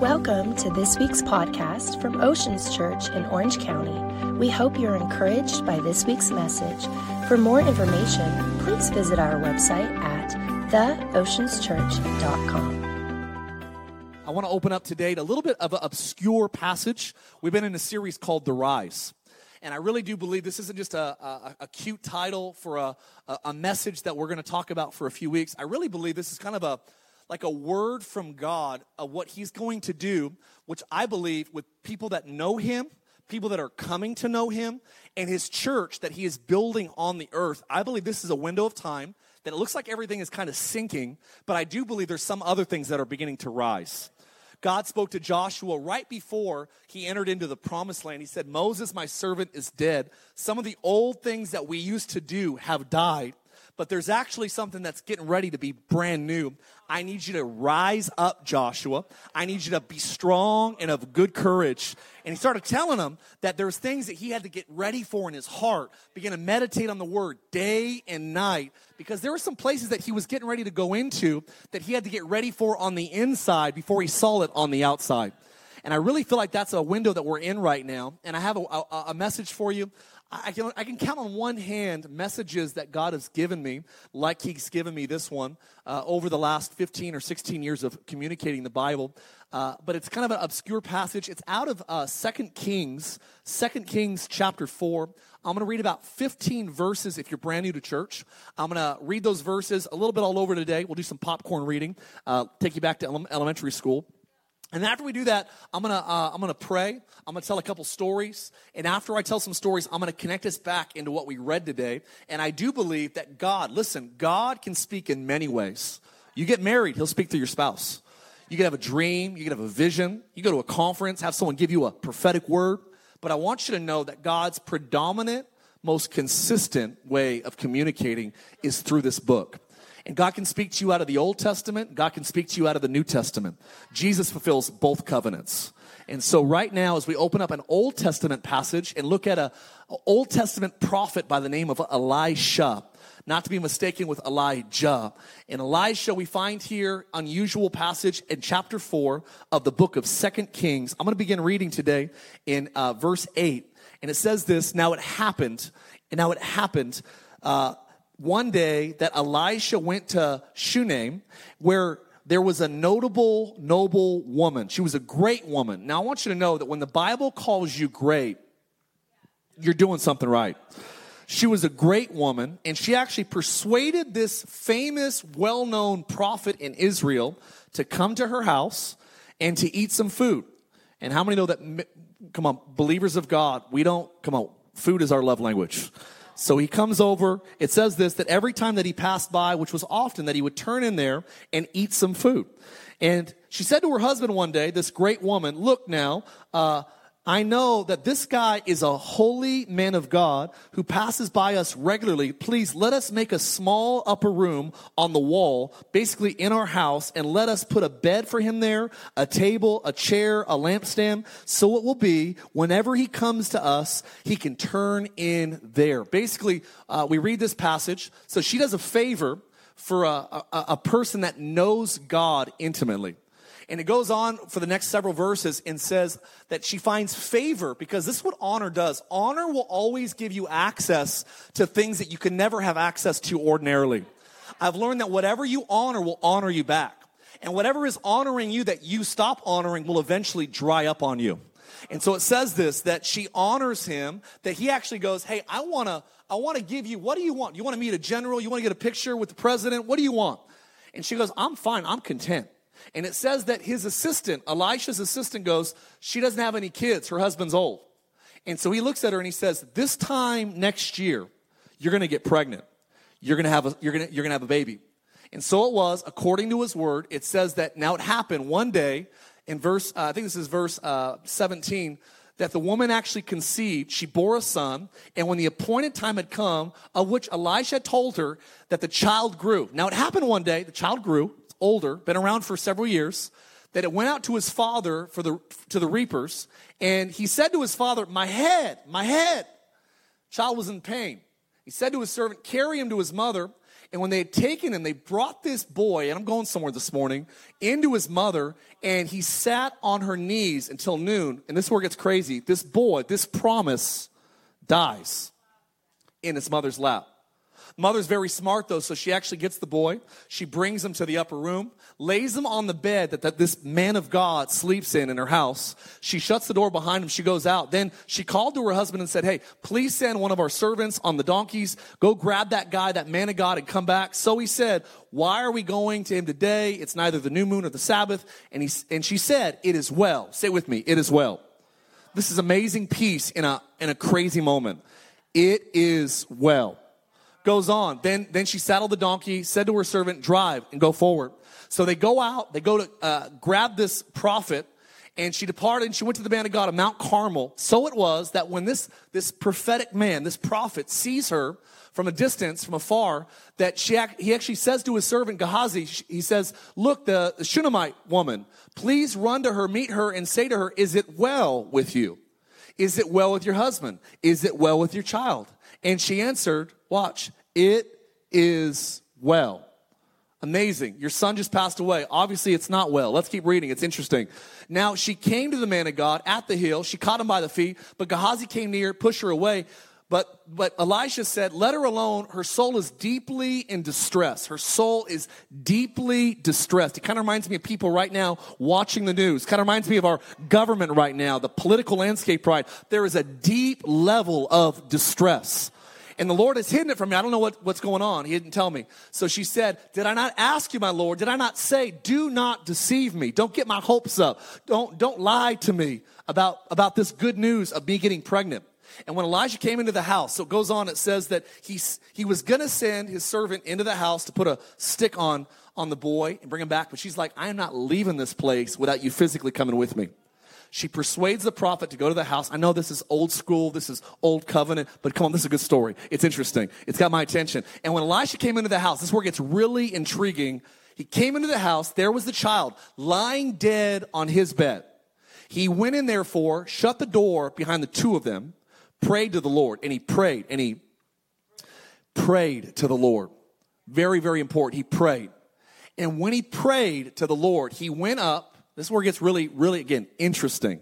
Welcome to this week's podcast from Oceans Church in Orange County. We hope you're encouraged by this week's message. For more information, please visit our website at theoceanschurch.com. I want to open up today to a little bit of an obscure passage. We've been in a series called The Rise. And I really do believe this isn't just a, a, a cute title for a, a message that we're going to talk about for a few weeks. I really believe this is kind of a like a word from God of what He's going to do, which I believe with people that know Him, people that are coming to know Him, and His church that He is building on the earth. I believe this is a window of time that it looks like everything is kind of sinking, but I do believe there's some other things that are beginning to rise. God spoke to Joshua right before he entered into the promised land. He said, Moses, my servant, is dead. Some of the old things that we used to do have died but there's actually something that's getting ready to be brand new. I need you to rise up, Joshua. I need you to be strong and of good courage. And he started telling them that there's things that he had to get ready for in his heart, begin to meditate on the word day and night, because there were some places that he was getting ready to go into that he had to get ready for on the inside before he saw it on the outside. And I really feel like that's a window that we're in right now. And I have a, a, a message for you. I can, I can count on one hand messages that God has given me, like He's given me this one, uh, over the last 15 or 16 years of communicating the Bible. Uh, but it's kind of an obscure passage. It's out of uh, 2 Kings, 2 Kings chapter 4. I'm going to read about 15 verses if you're brand new to church. I'm going to read those verses a little bit all over today. We'll do some popcorn reading, uh, take you back to ele- elementary school. And after we do that, I'm gonna uh, I'm gonna pray. I'm gonna tell a couple stories, and after I tell some stories, I'm gonna connect us back into what we read today. And I do believe that God, listen, God can speak in many ways. You get married, He'll speak through your spouse. You can have a dream, you can have a vision. You go to a conference, have someone give you a prophetic word. But I want you to know that God's predominant, most consistent way of communicating is through this book. And God can speak to you out of the Old Testament, God can speak to you out of the New Testament. Jesus fulfills both covenants. And so right now, as we open up an Old Testament passage and look at a, a Old Testament prophet by the name of Elisha, not to be mistaken with Elijah. In Elisha, we find here unusual passage in chapter four of the book of Second Kings. I'm going to begin reading today in uh, verse eight, and it says this: Now it happened, and now it happened. Uh, one day that Elisha went to Shunem, where there was a notable, noble woman. She was a great woman. Now, I want you to know that when the Bible calls you great, you're doing something right. She was a great woman, and she actually persuaded this famous, well known prophet in Israel to come to her house and to eat some food. And how many know that, come on, believers of God, we don't, come on, food is our love language. So he comes over. It says this that every time that he passed by, which was often, that he would turn in there and eat some food. And she said to her husband one day, this great woman, Look now, uh, I know that this guy is a holy man of God who passes by us regularly. Please let us make a small upper room on the wall, basically in our house, and let us put a bed for him there, a table, a chair, a lampstand. So it will be whenever he comes to us, he can turn in there. Basically, uh, we read this passage. So she does a favor for a, a, a person that knows God intimately. And it goes on for the next several verses and says that she finds favor because this is what honor does. Honor will always give you access to things that you can never have access to ordinarily. I've learned that whatever you honor will honor you back. And whatever is honoring you that you stop honoring will eventually dry up on you. And so it says this that she honors him, that he actually goes, Hey, I wanna, I wanna give you, what do you want? You wanna meet a general? You wanna get a picture with the president? What do you want? And she goes, I'm fine, I'm content. And it says that his assistant, Elisha's assistant, goes, She doesn't have any kids. Her husband's old. And so he looks at her and he says, This time next year, you're going to get pregnant. You're going to have a, you're going to, you're going to have a baby. And so it was, according to his word, it says that now it happened one day in verse, uh, I think this is verse uh, 17, that the woman actually conceived. She bore a son. And when the appointed time had come, of which Elisha told her that the child grew. Now it happened one day, the child grew older, been around for several years, that it went out to his father for the, to the reapers, and he said to his father, My head, my head. Child was in pain. He said to his servant, Carry him to his mother. And when they had taken him, they brought this boy, and I'm going somewhere this morning, into his mother, and he sat on her knees until noon. And this is where it gets crazy. This boy, this promise, dies in his mother's lap. Mother's very smart though, so she actually gets the boy. She brings him to the upper room, lays him on the bed that, that this man of God sleeps in in her house. She shuts the door behind him. She goes out. Then she called to her husband and said, Hey, please send one of our servants on the donkeys. Go grab that guy, that man of God, and come back. So he said, Why are we going to him today? It's neither the new moon or the Sabbath. And, he, and she said, It is well. Say with me, it is well. This is amazing peace in a, in a crazy moment. It is well goes on. Then, then she saddled the donkey, said to her servant, drive and go forward. So they go out, they go to uh, grab this prophet, and she departed and she went to the man of God at Mount Carmel. So it was that when this, this prophetic man, this prophet, sees her from a distance, from afar, that she, he actually says to his servant Gehazi, he says, Look, the Shunammite woman, please run to her, meet her, and say to her, Is it well with you? Is it well with your husband? Is it well with your child? And she answered, Watch, it is well. Amazing. Your son just passed away. Obviously, it's not well. Let's keep reading. It's interesting. Now, she came to the man of God at the hill. She caught him by the feet, but Gehazi came near, pushed her away. But, but Elisha said, Let her alone. Her soul is deeply in distress. Her soul is deeply distressed. It kind of reminds me of people right now watching the news. Kind of reminds me of our government right now, the political landscape right. There is a deep level of distress. And the Lord has hidden it from me. I don't know what, what's going on. He didn't tell me. So she said, Did I not ask you, my Lord? Did I not say, Do not deceive me? Don't get my hopes up. Don't, don't lie to me about, about this good news of me getting pregnant. And when Elijah came into the house, so it goes on, it says that he, he was going to send his servant into the house to put a stick on, on the boy and bring him back. But she's like, I am not leaving this place without you physically coming with me. She persuades the prophet to go to the house. I know this is old school, this is old covenant, but come on, this is a good story. It's interesting. It's got my attention. And when Elisha came into the house, this is where it gets really intriguing. He came into the house, there was the child lying dead on his bed. He went in therefore, shut the door behind the two of them, prayed to the Lord, and he prayed, and he prayed to the Lord. Very, very important. He prayed. And when he prayed to the Lord, he went up this is where it gets really, really, again, interesting.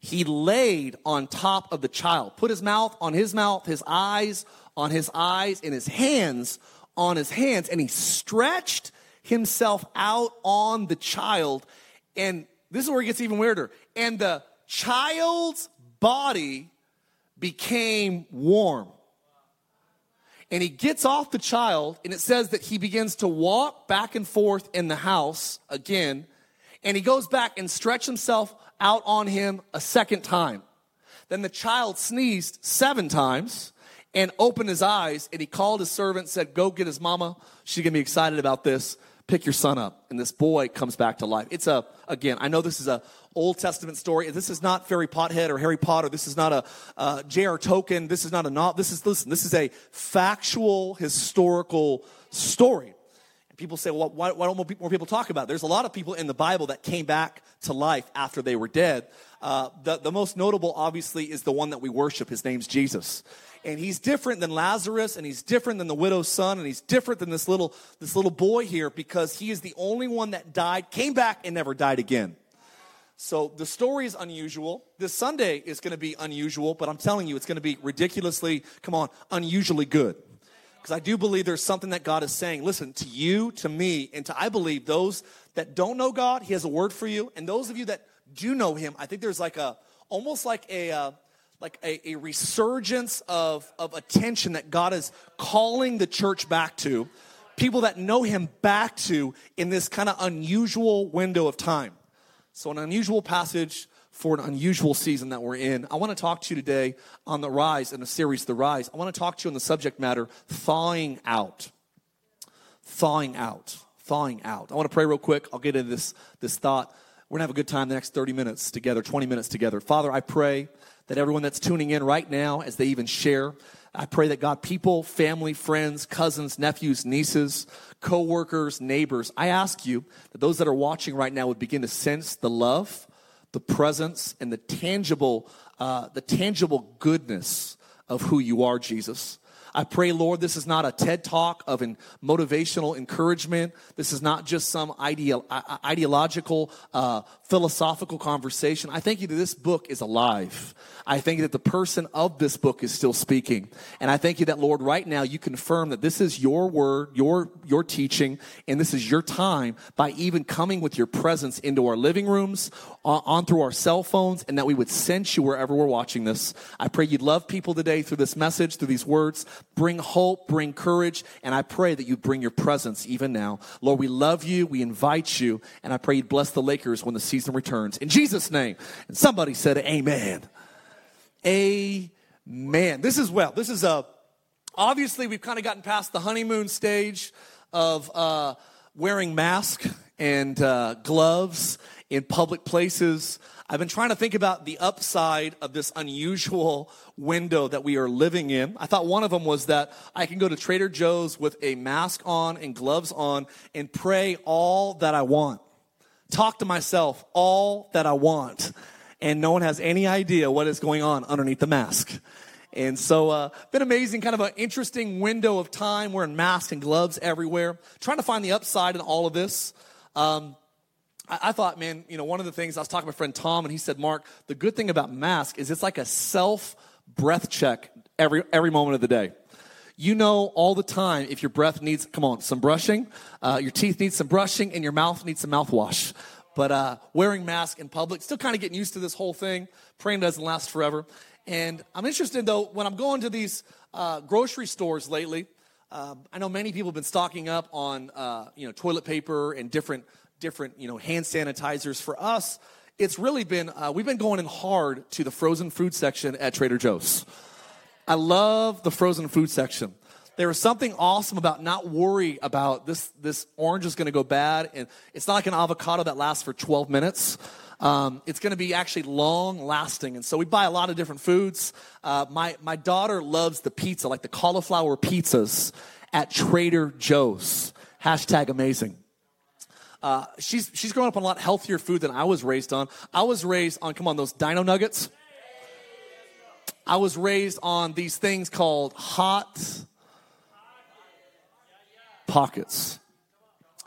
He laid on top of the child, put his mouth on his mouth, his eyes on his eyes, and his hands on his hands, and he stretched himself out on the child. And this is where it gets even weirder. And the child's body became warm. And he gets off the child, and it says that he begins to walk back and forth in the house again and he goes back and stretched himself out on him a second time. Then the child sneezed seven times and opened his eyes and he called his servant, said, Go get his mama. She's gonna be excited about this. Pick your son up. And this boy comes back to life. It's a, again, I know this is a Old Testament story. This is not Fairy Pothead or Harry Potter. This is not a uh, J.R. Tolkien. This is not a not. This is listen. This is a factual historical story and people say, well, why, why don't more people talk about it? There's a lot of people in the Bible that came back to life after they were dead. Uh, the, the most notable, obviously, is the one that we worship. His name's Jesus. And he's different than Lazarus, and he's different than the widow's son, and he's different than this little, this little boy here because he is the only one that died, came back, and never died again. So the story is unusual. This Sunday is going to be unusual, but I'm telling you, it's going to be ridiculously, come on, unusually good because I do believe there's something that God is saying. Listen, to you, to me, and to I believe those that don't know God, He has a word for you. And those of you that do know Him, I think there's like a, almost like a, uh, like a, a resurgence of, of attention that God is calling the church back to, people that know Him back to in this kind of unusual window of time. So, an unusual passage for an unusual season that we're in. I want to talk to you today on the rise in the series, The Rise. I want to talk to you on the subject matter, thawing out. Thawing out. Thawing out. I want to pray real quick. I'll get into this, this thought. We're going to have a good time the next 30 minutes together, 20 minutes together. Father, I pray that everyone that's tuning in right now, as they even share, I pray that God, people, family, friends, cousins, nephews, nieces, co-workers, neighbors, I ask you that those that are watching right now would begin to sense the love, the presence and the tangible, uh, the tangible goodness of who you are, Jesus. I pray, Lord, this is not a TED talk of motivational encouragement. This is not just some ideo- ideological, uh, philosophical conversation. I thank you that this book is alive. I thank you that the person of this book is still speaking. And I thank you that, Lord, right now you confirm that this is your word, your, your teaching, and this is your time by even coming with your presence into our living rooms, on, on through our cell phones, and that we would sense you wherever we're watching this. I pray you'd love people today through this message, through these words. Bring hope, bring courage, and I pray that you bring your presence even now. Lord, we love you, we invite you, and I pray you'd bless the Lakers when the season returns. In Jesus' name. And somebody said, Amen. Amen. This is well. This is a obviously we've kind of gotten past the honeymoon stage of uh, wearing masks and uh, gloves in public places. I've been trying to think about the upside of this unusual window that we are living in. I thought one of them was that I can go to Trader Joe's with a mask on and gloves on and pray all that I want. Talk to myself all that I want and no one has any idea what is going on underneath the mask. And so, uh, been amazing, kind of an interesting window of time wearing masks and gloves everywhere. Trying to find the upside in all of this. Um, I, I, thought, man, you know, one of the things I was talking to my friend Tom, and he said, Mark, the good thing about mask is it's like a self breath check every every moment of the day. You know all the time if your breath needs, come on, some brushing, uh, your teeth need some brushing, and your mouth needs some mouthwash. But uh, wearing masks in public, still kind of getting used to this whole thing. Praying doesn't last forever. And I'm interested though, when I'm going to these uh, grocery stores lately, uh, I know many people have been stocking up on uh, you know toilet paper and different different you know hand sanitizers. For us, it's really been uh, we've been going in hard to the frozen food section at Trader Joe's. I love the frozen food section there is something awesome about not worry about this, this orange is going to go bad. And it's not like an avocado that lasts for 12 minutes. Um, it's going to be actually long lasting. And so we buy a lot of different foods. Uh, my, my daughter loves the pizza, like the cauliflower pizzas at Trader Joe's. Hashtag amazing. Uh, she's, she's grown up on a lot healthier food than I was raised on. I was raised on, come on, those dino nuggets. I was raised on these things called hot pockets.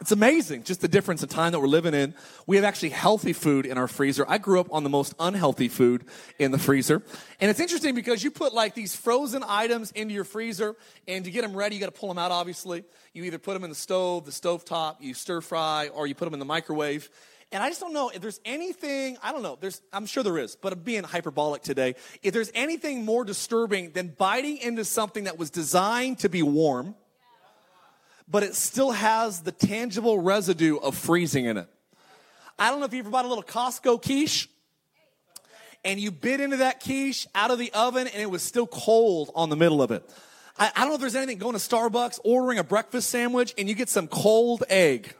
It's amazing just the difference in time that we're living in. We have actually healthy food in our freezer. I grew up on the most unhealthy food in the freezer. And it's interesting because you put like these frozen items into your freezer, and to get them ready, you got to pull them out, obviously. You either put them in the stove, the stove top, you stir fry, or you put them in the microwave. And I just don't know if there's anything, I don't know, there's, I'm sure there is, but I'm being hyperbolic today. If there's anything more disturbing than biting into something that was designed to be warm, but it still has the tangible residue of freezing in it. I don't know if you ever bought a little Costco quiche and you bit into that quiche out of the oven and it was still cold on the middle of it. I, I don't know if there's anything going to Starbucks, ordering a breakfast sandwich, and you get some cold egg.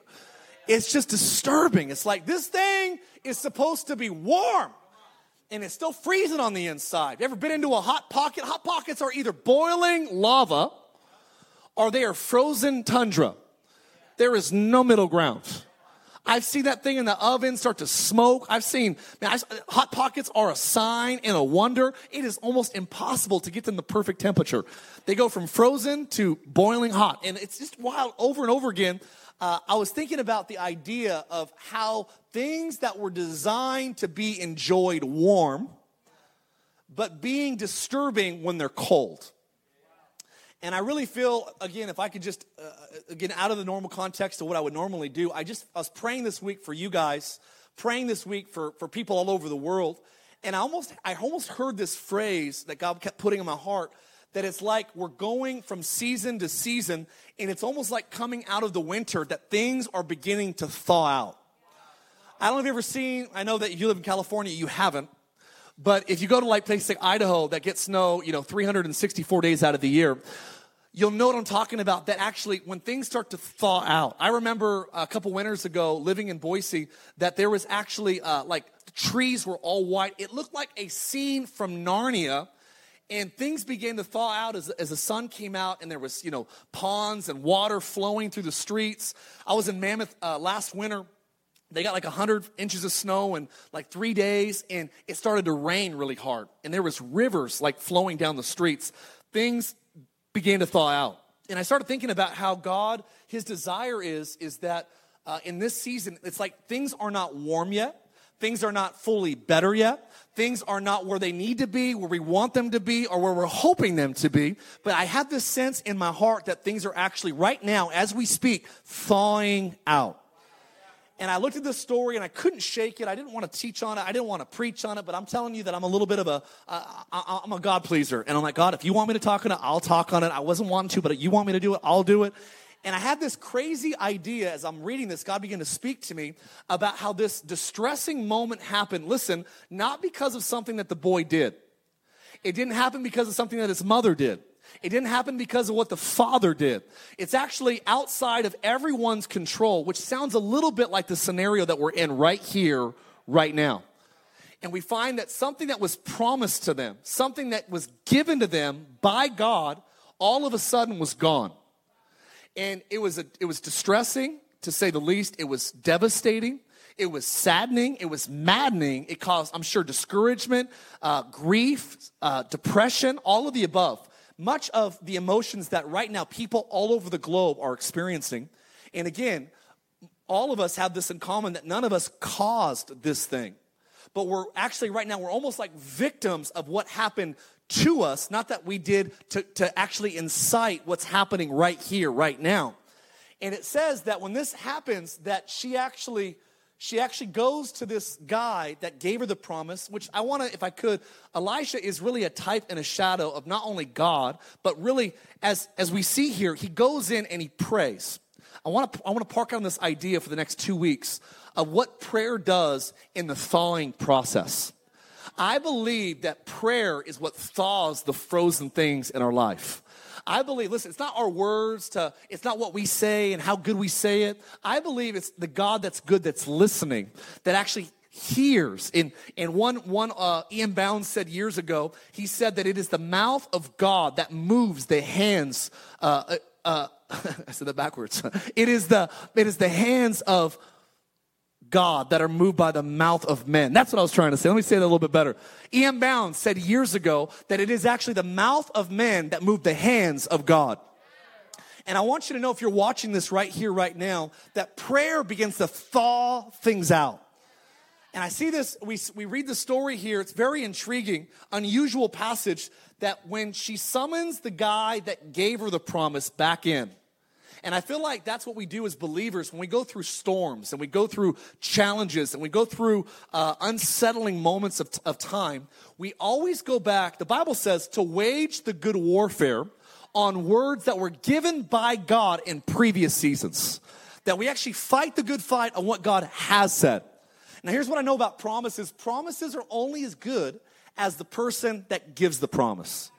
It's just disturbing. It's like this thing is supposed to be warm and it's still freezing on the inside. You ever been into a hot pocket? Hot pockets are either boiling lava or they are frozen tundra. There is no middle ground. I've seen that thing in the oven start to smoke. I've seen man, I, hot pockets are a sign and a wonder. It is almost impossible to get them the perfect temperature. They go from frozen to boiling hot, and it's just wild over and over again. Uh, I was thinking about the idea of how things that were designed to be enjoyed warm, but being disturbing when they're cold. And I really feel, again, if I could just, uh, again, out of the normal context of what I would normally do, I just, I was praying this week for you guys, praying this week for, for people all over the world. And I almost, I almost heard this phrase that God kept putting in my heart that it's like we're going from season to season, and it's almost like coming out of the winter that things are beginning to thaw out. I don't know if you've ever seen, I know that you live in California, you haven't. But if you go to like place like Idaho that gets snow, you know, 364 days out of the year, you'll know what I'm talking about. That actually, when things start to thaw out, I remember a couple winters ago living in Boise that there was actually uh, like trees were all white. It looked like a scene from Narnia. And things began to thaw out as, as the sun came out, and there was, you know, ponds and water flowing through the streets. I was in Mammoth uh, last winter they got like 100 inches of snow in like three days and it started to rain really hard and there was rivers like flowing down the streets things began to thaw out. And I started thinking about how God, his desire is, is that uh, in this season, it's like things are not warm yet. Things are not fully better yet. Things are not where they need to be, where we want them to be, or where we're hoping them to be. But I have this sense in my heart that things are actually right now, as we speak, thawing out. And I looked at this story and I couldn't shake it. I didn't want to teach on it. I didn't want to preach on it, but I'm telling you that I'm a little bit of a, uh, I'm a God pleaser. And I'm like, God, if you want me to talk on it, I'll talk on it. I wasn't wanting to, but if you want me to do it, I'll do it. And I had this crazy idea as I'm reading this, God began to speak to me about how this distressing moment happened. Listen, not because of something that the boy did. It didn't happen because of something that his mother did. It didn't happen because of what the father did. It's actually outside of everyone's control, which sounds a little bit like the scenario that we're in right here, right now. And we find that something that was promised to them, something that was given to them by God, all of a sudden was gone. And it was, a, it was distressing, to say the least. It was devastating. It was saddening. It was maddening. It caused, I'm sure, discouragement, uh, grief, uh, depression, all of the above much of the emotions that right now people all over the globe are experiencing. And again, all of us have this in common that none of us caused this thing. But we're actually, right now, we're almost like victims of what happened to us, not that we did to, to actually incite what's happening right here, right now. And it says that when this happens, that she actually she actually goes to this guy that gave her the promise, which I want to, if I could, Elisha is really a type and a shadow of not only God, but really, as, as we see here, he goes in and he prays. I want to I want to park on this idea for the next two weeks of what prayer does in the thawing process. I believe that prayer is what thaws the frozen things in our life. I believe, listen, it's not our words to, it's not what we say and how good we say it. I believe it's the God that's good that's listening, that actually hears. And, and one, one uh, E.M. Bounds said years ago, he said that it is the mouth of God that moves the hands. Uh, uh, uh I said that backwards. It is the, it is the hands of God that are moved by the mouth of men. That's what I was trying to say. Let me say that a little bit better. E.M. Bounds said years ago that it is actually the mouth of men that move the hands of God. And I want you to know if you're watching this right here, right now, that prayer begins to thaw things out. And I see this, we, we read the story here. It's very intriguing, unusual passage that when she summons the guy that gave her the promise back in, and I feel like that's what we do as believers when we go through storms and we go through challenges and we go through uh, unsettling moments of, of time. We always go back, the Bible says, to wage the good warfare on words that were given by God in previous seasons. That we actually fight the good fight on what God has said. Now, here's what I know about promises promises are only as good as the person that gives the promise.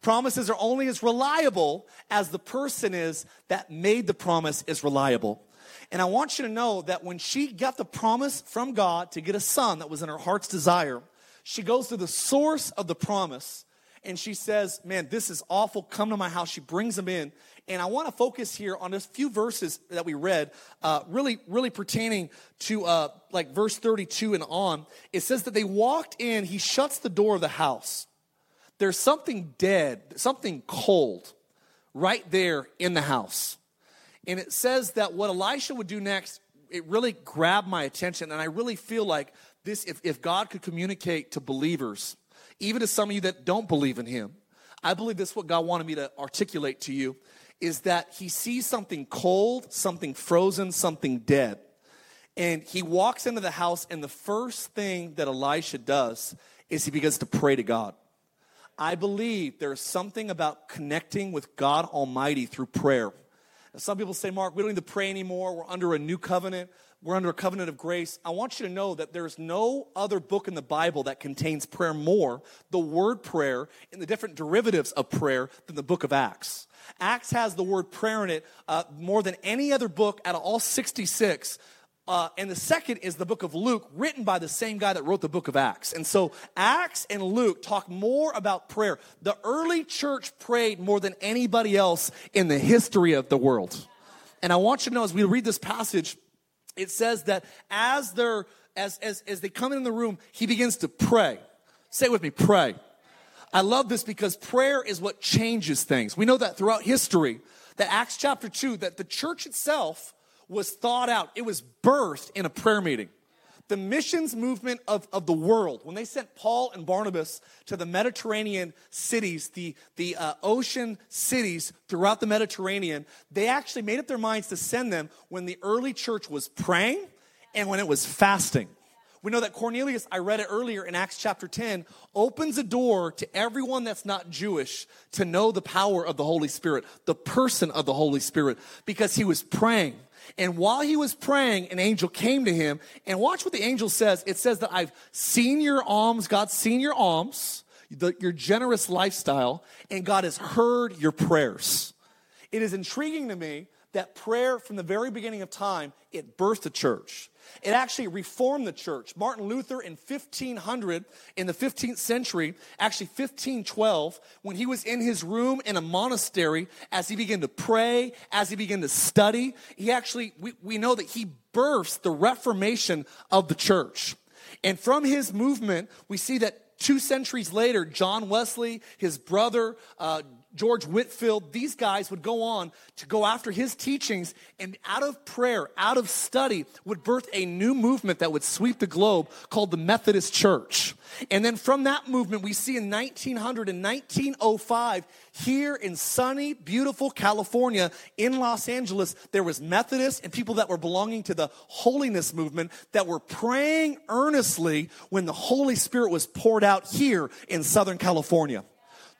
Promises are only as reliable as the person is that made the promise is reliable. And I want you to know that when she got the promise from God to get a son that was in her heart's desire, she goes to the source of the promise and she says, Man, this is awful. Come to my house. She brings him in. And I want to focus here on a few verses that we read, uh, really, really pertaining to uh, like verse 32 and on. It says that they walked in, he shuts the door of the house there's something dead, something cold right there in the house. And it says that what Elisha would do next, it really grabbed my attention. And I really feel like this, if, if God could communicate to believers, even to some of you that don't believe in Him, I believe this is what God wanted me to articulate to you is that He sees something cold, something frozen, something dead. And He walks into the house, and the first thing that Elisha does is he begins to pray to God. I believe there's something about connecting with God Almighty through prayer. some people say, Mark, we don't need to pray anymore. We're under a new covenant. We're under a covenant of grace. I want you to know that there's no other book in the Bible that contains prayer more, the word prayer, and the different derivatives of prayer than the book of Acts. Acts has the word prayer in it uh, more than any other book out of all 66 uh, and the second is the book of Luke, written by the same guy that wrote the book of Acts. And so Acts and Luke talk more about prayer. The early church prayed more than anybody else in the history of the world. And I want you to know as we read this passage, it says that as they're as as as they come in the room, he begins to pray. Say with me, pray. I love this because prayer is what changes things. We know that throughout history, that Acts chapter 2, that the church itself was thought out, it was birthed in a prayer meeting. The missions movement of, of the world, when they sent Paul and Barnabas to the Mediterranean cities, the, the uh, ocean cities throughout the Mediterranean, they actually made up their minds to send them when the early church was praying and when it was fasting. We know that Cornelius, I read it earlier in Acts chapter 10, opens a door to everyone that's not Jewish to know the power of the Holy Spirit, the person of the Holy Spirit, because he was praying. And while he was praying, an angel came to him. And watch what the angel says. It says that I've seen your alms, God's seen your alms, the, your generous lifestyle, and God has heard your prayers. It is intriguing to me that prayer from the very beginning of time, it birthed the church. It actually reformed the church. Martin Luther in 1500, in the 15th century, actually 1512, when he was in his room in a monastery, as he began to pray, as he began to study, he actually, we, we know that he births the reformation of the church. And from his movement, we see that two centuries later, John Wesley, his brother, uh, George Whitefield, these guys would go on to go after his teachings and out of prayer, out of study, would birth a new movement that would sweep the globe called the Methodist Church. And then from that movement, we see in 1900 and 1905, here in sunny, beautiful California, in Los Angeles, there was Methodists and people that were belonging to the holiness movement that were praying earnestly when the Holy Spirit was poured out here in Southern California.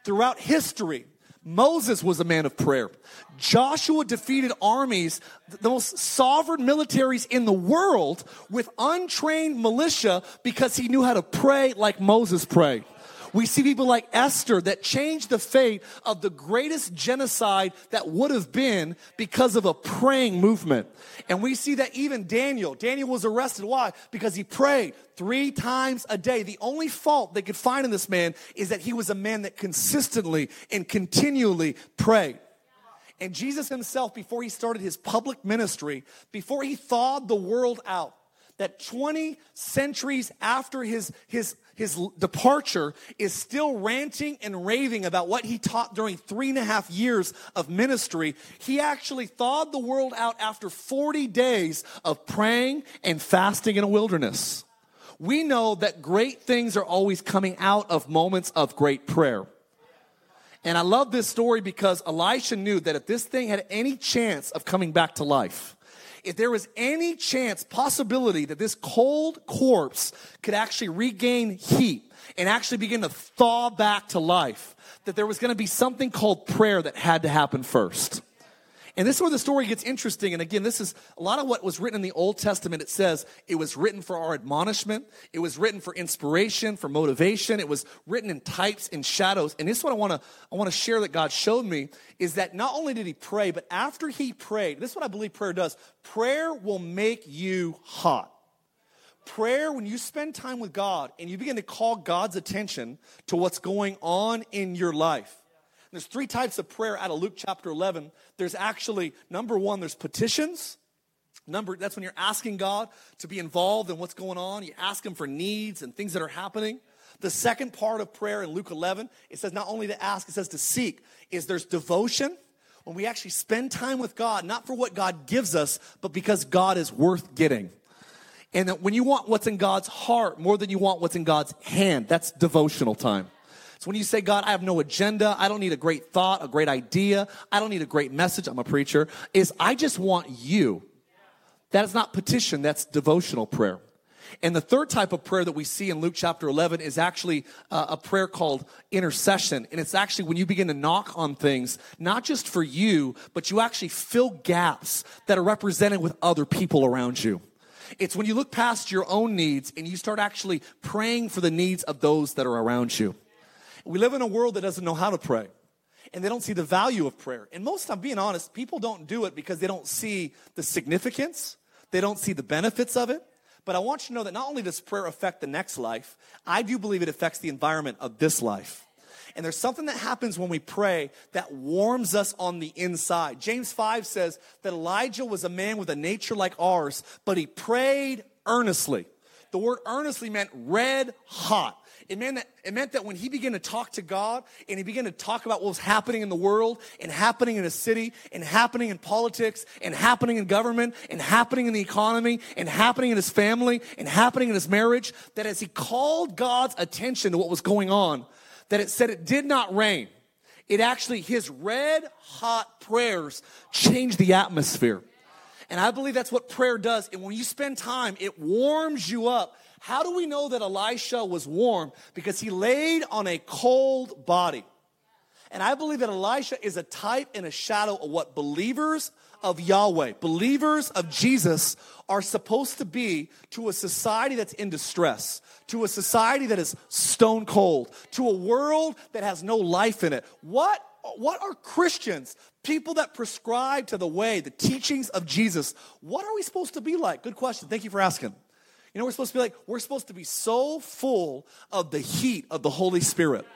Throughout history, Moses was a man of prayer. Joshua defeated armies, the most sovereign militaries in the world, with untrained militia because he knew how to pray like Moses prayed. We see people like Esther that changed the fate of the greatest genocide that would have been because of a praying movement. And we see that even Daniel, Daniel was arrested. Why? Because he prayed three times a day. The only fault they could find in this man is that he was a man that consistently and continually prayed. And Jesus himself, before he started his public ministry, before he thawed the world out, that 20 centuries after his, his, his departure is still ranting and raving about what he taught during three and a half years of ministry. He actually thawed the world out after 40 days of praying and fasting in a wilderness. We know that great things are always coming out of moments of great prayer. And I love this story because Elisha knew that if this thing had any chance of coming back to life, if there was any chance, possibility that this cold corpse could actually regain heat and actually begin to thaw back to life, that there was going to be something called prayer that had to happen first. And this is where the story gets interesting. And again, this is a lot of what was written in the Old Testament. It says it was written for our admonishment. It was written for inspiration, for motivation. It was written in types and shadows. And this is what I want to, I want to share that God showed me is that not only did he pray, but after he prayed, this is what I believe prayer does. Prayer will make you hot prayer, when you spend time with God and you begin to call God's attention to what's going on in your life, there's three types of prayer out of Luke chapter 11. There's actually, number one, there's petitions. Number, that's when you're asking God to be involved in what's going on. You ask Him for needs and things that are happening. The second part of prayer in Luke 11, it says not only to ask, it says to seek, is there's devotion when we actually spend time with God, not for what God gives us, but because God is worth getting. And that when you want what's in God's heart more than you want what's in God's hand, that's devotional time. So when you say, God, I have no agenda, I don't need a great thought, a great idea, I don't need a great message, I'm a preacher, is I just want you. That is not petition, that's devotional prayer. And the third type of prayer that we see in Luke chapter 11 is actually uh, a prayer called intercession. And it's actually when you begin to knock on things, not just for you, but you actually fill gaps that are represented with other people around you. It's when you look past your own needs and you start actually praying for the needs of those that are around you. We live in a world that doesn't know how to pray and they don't see the value of prayer. And most I'm being honest, people don't do it because they don't see the significance, they don't see the benefits of it. But I want you to know that not only does prayer affect the next life, I do believe it affects the environment of this life. And there's something that happens when we pray that warms us on the inside. James 5 says that Elijah was a man with a nature like ours, but he prayed earnestly. the word earnestly meant red hot. It meant, that, it meant that when he began to talk to God and he began to talk about what was happening in the world and happening in a city and happening in politics and happening in government and happening in the economy and happening in his family and happening in his marriage, that as he called God's attention to what was going on, that it said it did not rain. It actually, his red hot prayers changed the atmosphere. And I believe that's what prayer does. And when you spend time, it warms you up how do we know that Elisha was warm? Because he laid on a cold body. And I believe that Elisha is a type and a shadow of what believers of Yahweh, believers of Jesus, are supposed to be to a society that's in distress, to a society that is stone cold, to a world that has no life in it. What, what are Christians, people that prescribe to the way, the teachings of Jesus, what are we supposed to be like? Good question. Thank you for asking. You know, we're supposed to be like, we're supposed to be so full of the heat of the Holy Spirit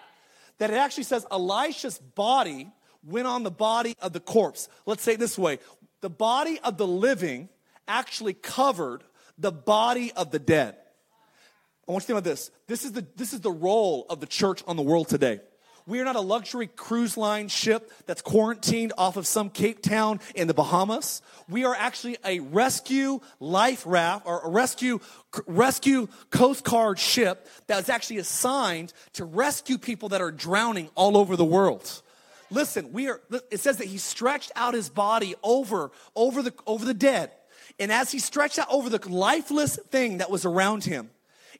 that it actually says Elisha's body went on the body of the corpse. Let's say it this way the body of the living actually covered the body of the dead. I want you to think about this. This is the, this is the role of the church on the world today. We are not a luxury cruise line ship that's quarantined off of some Cape Town in the Bahamas. We are actually a rescue life raft or a rescue rescue Coast Guard ship that is actually assigned to rescue people that are drowning all over the world. Listen, we are it says that he stretched out his body over over the over the dead. And as he stretched out over the lifeless thing that was around him,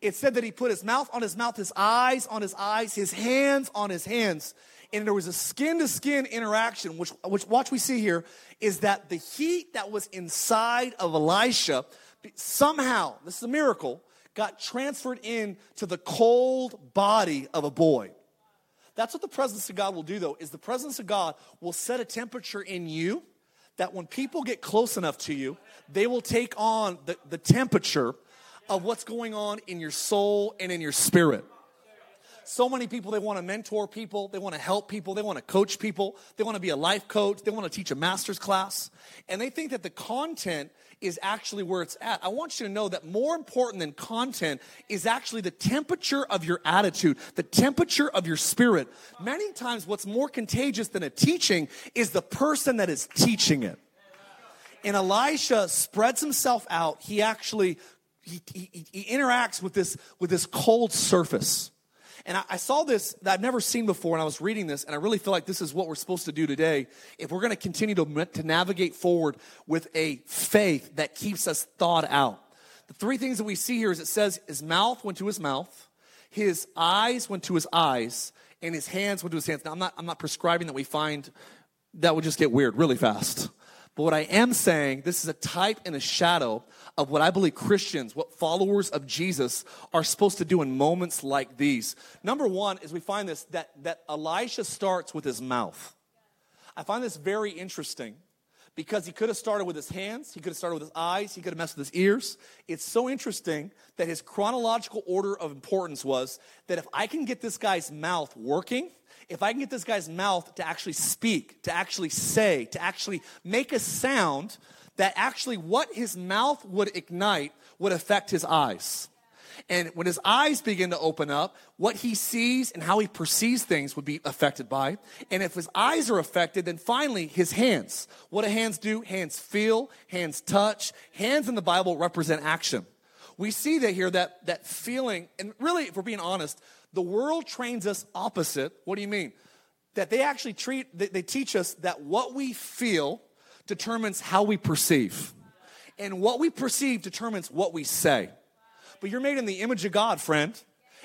it said that he put his mouth on his mouth, his eyes on his eyes, his hands on his hands. And there was a skin to skin interaction, which, which, watch we see here, is that the heat that was inside of Elisha somehow, this is a miracle, got transferred in to the cold body of a boy. That's what the presence of God will do, though, is the presence of God will set a temperature in you that when people get close enough to you, they will take on the, the temperature of what's going on in your soul and in your spirit. So many people, they want to mentor people, they want to help people, they want to coach people, they want to be a life coach, they want to teach a master's class, and they think that the content is actually where it's at. I want you to know that more important than content is actually the temperature of your attitude, the temperature of your spirit. Many times, what's more contagious than a teaching is the person that is teaching it. And Elisha spreads himself out. He actually he, he, he interacts with this, with this cold surface. And I, I, saw this that I've never seen before, and I was reading this, and I really feel like this is what we're supposed to do today if we're going to continue to, to navigate forward with a faith that keeps us thawed out. The three things that we see here is it says his mouth went to his mouth, his eyes went to his eyes, and his hands went to his hands. Now, I'm not, I'm not prescribing that we find that would just get weird really fast. But what I am saying, this is a type and a shadow of what I believe Christians, what followers of Jesus are supposed to do in moments like these. Number one is we find this that, that Elisha starts with his mouth. I find this very interesting because he could have started with his hands, he could have started with his eyes, he could have messed with his ears. It's so interesting that his chronological order of importance was that if I can get this guy's mouth working, if I can get this guy's mouth to actually speak, to actually say, to actually make a sound, that actually what his mouth would ignite would affect his eyes. And when his eyes begin to open up, what he sees and how he perceives things would be affected by. And if his eyes are affected, then finally his hands. What do hands do? Hands feel, hands touch. Hands in the Bible represent action. We see that here that, that feeling, and really, if we're being honest, the world trains us opposite. What do you mean? That they actually treat, they, they teach us that what we feel determines how we perceive. And what we perceive determines what we say. But you're made in the image of God, friend.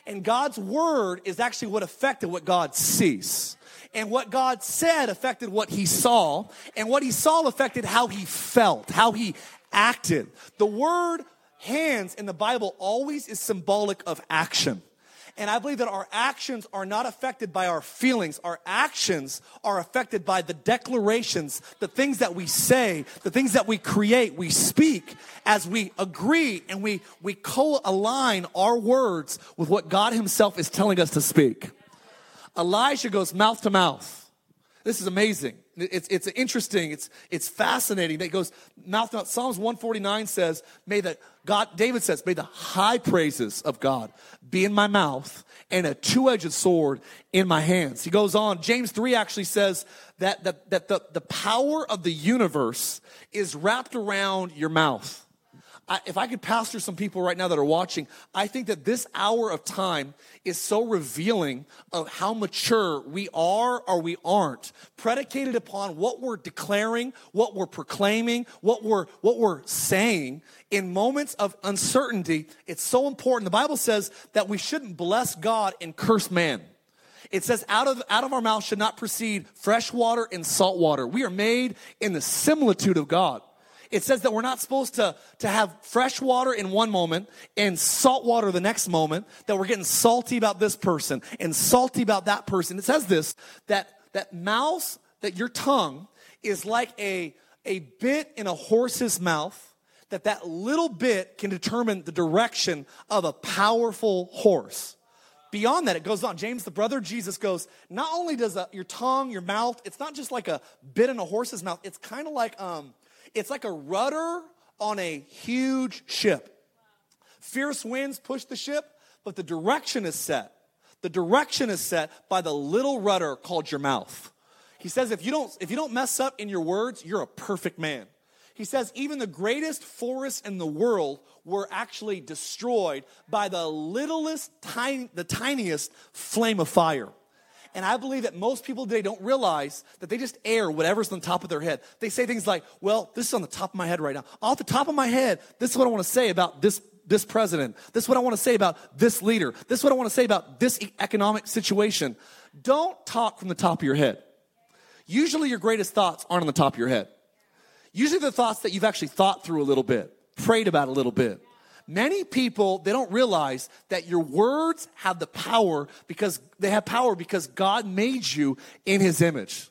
And God's word is actually what affected what God sees. And what God said affected what he saw. And what he saw affected how he felt, how he acted. The word hands in the Bible always is symbolic of action. And I believe that our actions are not affected by our feelings. Our actions are affected by the declarations, the things that we say, the things that we create, we speak as we agree and we, we co-align our words with what God himself is telling us to speak. Elijah goes mouth to mouth. This is amazing. It's, it's interesting. It's, it's fascinating. That goes, mouth, mouth. Psalms 149 says, may the, God, David says, may the high praises of God be in my mouth and a two-edged sword in my hands. He goes on. James 3 actually says that, that, that the, the power of the universe is wrapped around your mouth. I, if I could pastor some people right now that are watching, I think that this hour of time is so revealing of how mature we are or we aren't, predicated upon what we're declaring, what we're proclaiming, what we're, what we're saying. In moments of uncertainty, it's so important. The Bible says that we shouldn't bless God and curse man. It says, out of, out of our mouth should not proceed fresh water and salt water. We are made in the similitude of God. It says that we're not supposed to, to have fresh water in one moment and salt water the next moment, that we're getting salty about this person and salty about that person. It says this, that, that mouth, that your tongue is like a, a bit in a horse's mouth, that that little bit can determine the direction of a powerful horse beyond that, it goes on. James, the brother of Jesus, goes, not only does a, your tongue, your mouth, it's not just like a bit in a horse's mouth, it's kind of like um, it's like a rudder on a huge ship. Fierce winds push the ship, but the direction is set. The direction is set by the little rudder called your mouth. He says if you don't if you don't mess up in your words, you're a perfect man. He says even the greatest forests in the world were actually destroyed by the littlest tiny, the tiniest flame of fire. And I believe that most people today don't realize that they just air whatever's on the top of their head. They say things like, well, this is on the top of my head right now. Off the top of my head, this is what I want to say about this this president. This is what I want to say about this leader. This is what I want to say about this economic situation. Don't talk from the top of your head. Usually your greatest thoughts aren't on the top of your head. Usually the thoughts that you've actually thought through a little bit, prayed about a little bit. Many people, they don't realize that your words have the power because they have power because God made you in his image.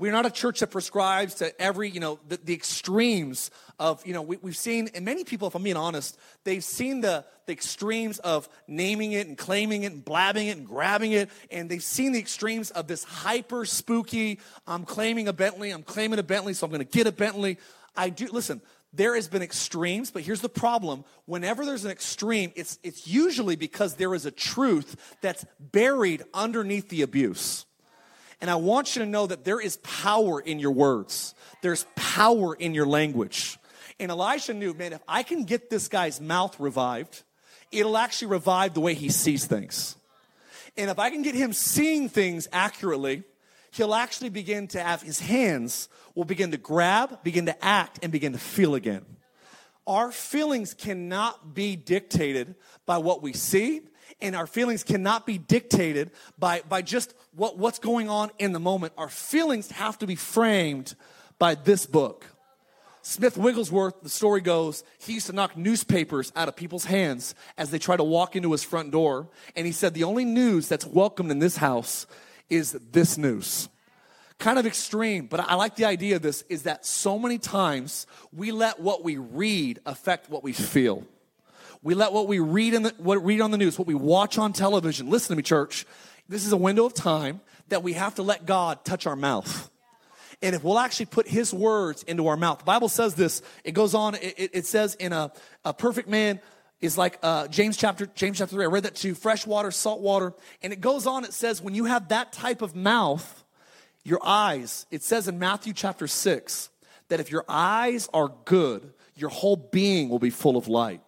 We're not a church that prescribes to every, you know, the, the extremes of, you know, we, have seen, and many people, if I'm being honest, they've seen the, the extremes of naming it and claiming it and blabbing it and grabbing it, and they've seen the extremes of this hyper spooky, I'm claiming a Bentley, I'm claiming a Bentley, so I'm gonna get a Bentley. I do, listen, there has been extremes, but here's the problem. Whenever there's an extreme, it's, it's usually because there is a truth that's buried underneath the abuse. And I want you to know that there is power in your words. There's power in your language. And Elisha knew, man, if I can get this guy's mouth revived, it'll actually revive the way he sees things. And if I can get him seeing things accurately, he'll actually begin to have his hands will begin to grab, begin to act, and begin to feel again. Our feelings cannot be dictated by what we see, and our feelings cannot be dictated by, by just what, what's going on in the moment. Our feelings have to be framed by this book. Smith Wigglesworth, the story goes, he used to knock newspapers out of people's hands as they try to walk into his front door. And he said, The only news that's welcomed in this house is this news kind of extreme, but I like the idea of this is that so many times we let what we read affect what we feel. We let what we read in the, what read on the news, what we watch on television. Listen to me, church. This is a window of time that we have to let God touch our mouth. And if we'll actually put his words into our mouth, the Bible says this, it goes on, it, it says in a, a perfect man is like uh, James chapter James chapter 3. I read that too. Fresh water, salt water. And it goes on, it says, when you have that type of mouth, your eyes, it says in Matthew chapter 6 that if your eyes are good, your whole being will be full of light.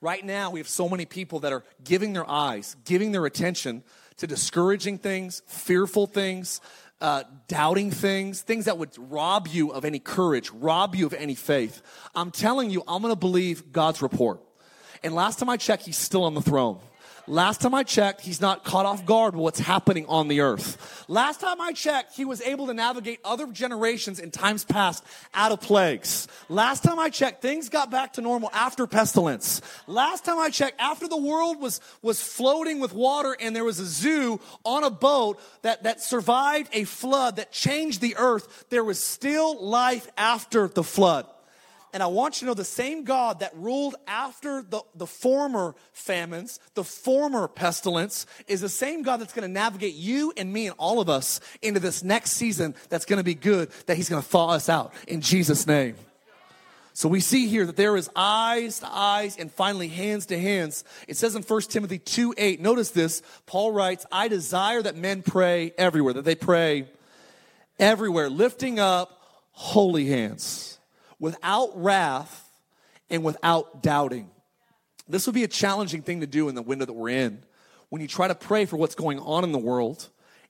Right now, we have so many people that are giving their eyes, giving their attention to discouraging things, fearful things, uh, doubting things, things that would rob you of any courage, rob you of any faith. I'm telling you, I'm going to believe God's report. And last time I checked, he's still on the throne. Last time I checked, he's not caught off guard with what's happening on the earth. Last time I checked, he was able to navigate other generations in times past out of plagues. Last time I checked, things got back to normal after pestilence. Last time I checked, after the world was, was floating with water and there was a zoo on a boat that, that survived a flood that changed the earth, there was still life after the flood. And I want you to know the same God that ruled after the, the former famines, the former pestilence, is the same God that's going to navigate you and me and all of us into this next season that's going to be good, that He's going to thaw us out in Jesus' name. So we see here that there is eyes to eyes and finally hands to hands. It says in 1 Timothy 2 8, notice this. Paul writes, I desire that men pray everywhere, that they pray everywhere, lifting up holy hands without wrath and without doubting. This would be a challenging thing to do in the window that we're in when you try to pray for what's going on in the world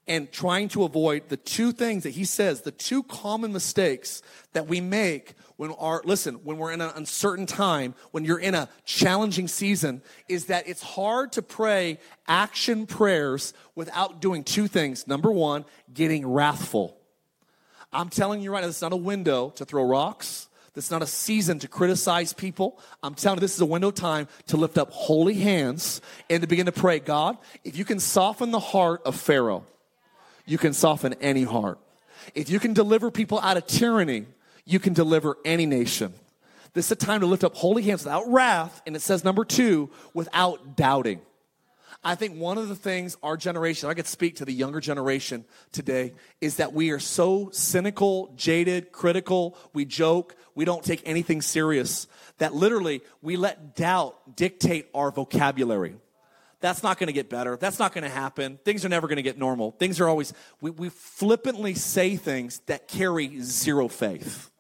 and trying to avoid the two things that he says, the two common mistakes that we make when our, listen, when we're in an uncertain time, when you're in a challenging season, is that it's hard to pray action prayers without doing two things. Number one, getting wrathful. I'm telling you right now, is not a window to throw rocks. This is not a season to criticize people. I'm telling you, this is a window of time to lift up holy hands and to begin to pray. God, if you can soften the heart of Pharaoh, you can soften any heart. If you can deliver people out of tyranny, you can deliver any nation. This is a time to lift up holy hands without wrath, and it says number two, without doubting. I think one of the things our generation, I could speak to the younger generation today, is that we are so cynical, jaded, critical, we joke, we don't take anything serious, that literally we let doubt dictate our vocabulary. That's not going to get better. That's not going to happen. Things are never going to get normal. Things are always, we, we flippantly say things that carry zero faith.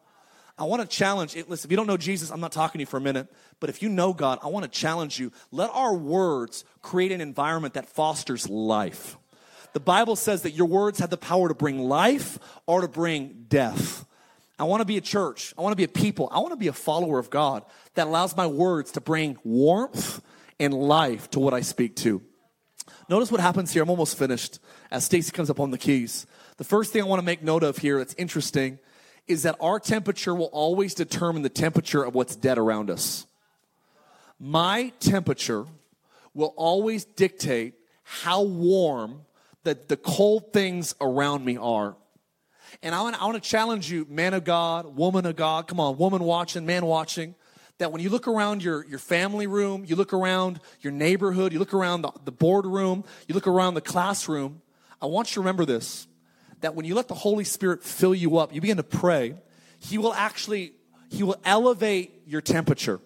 I want to challenge it. Listen, if you don't know Jesus, I'm not talking to you for a minute, but if you know God, I want to challenge you. Let our words create an environment that fosters life. The Bible says that your words have the power to bring life or to bring death. I want to be a church. I want to be a people. I want to be a follower of God that allows my words to bring warmth and life to what I speak to. Notice what happens here. I'm almost finished as Stacy comes up on the keys. The first thing I want to make note of here that's interesting is that our temperature will always determine the temperature of what's dead around us. My temperature will always dictate how warm that the cold things around me are. And I want, to challenge you, man of God, woman of God, come on, woman watching, man watching, that when you look around your, your family room, you look around your neighborhood, you look around the, the boardroom, you look around the classroom, I want you to remember this that when you let the Holy Spirit fill you up, you begin to pray, He will actually, He will elevate your temperature.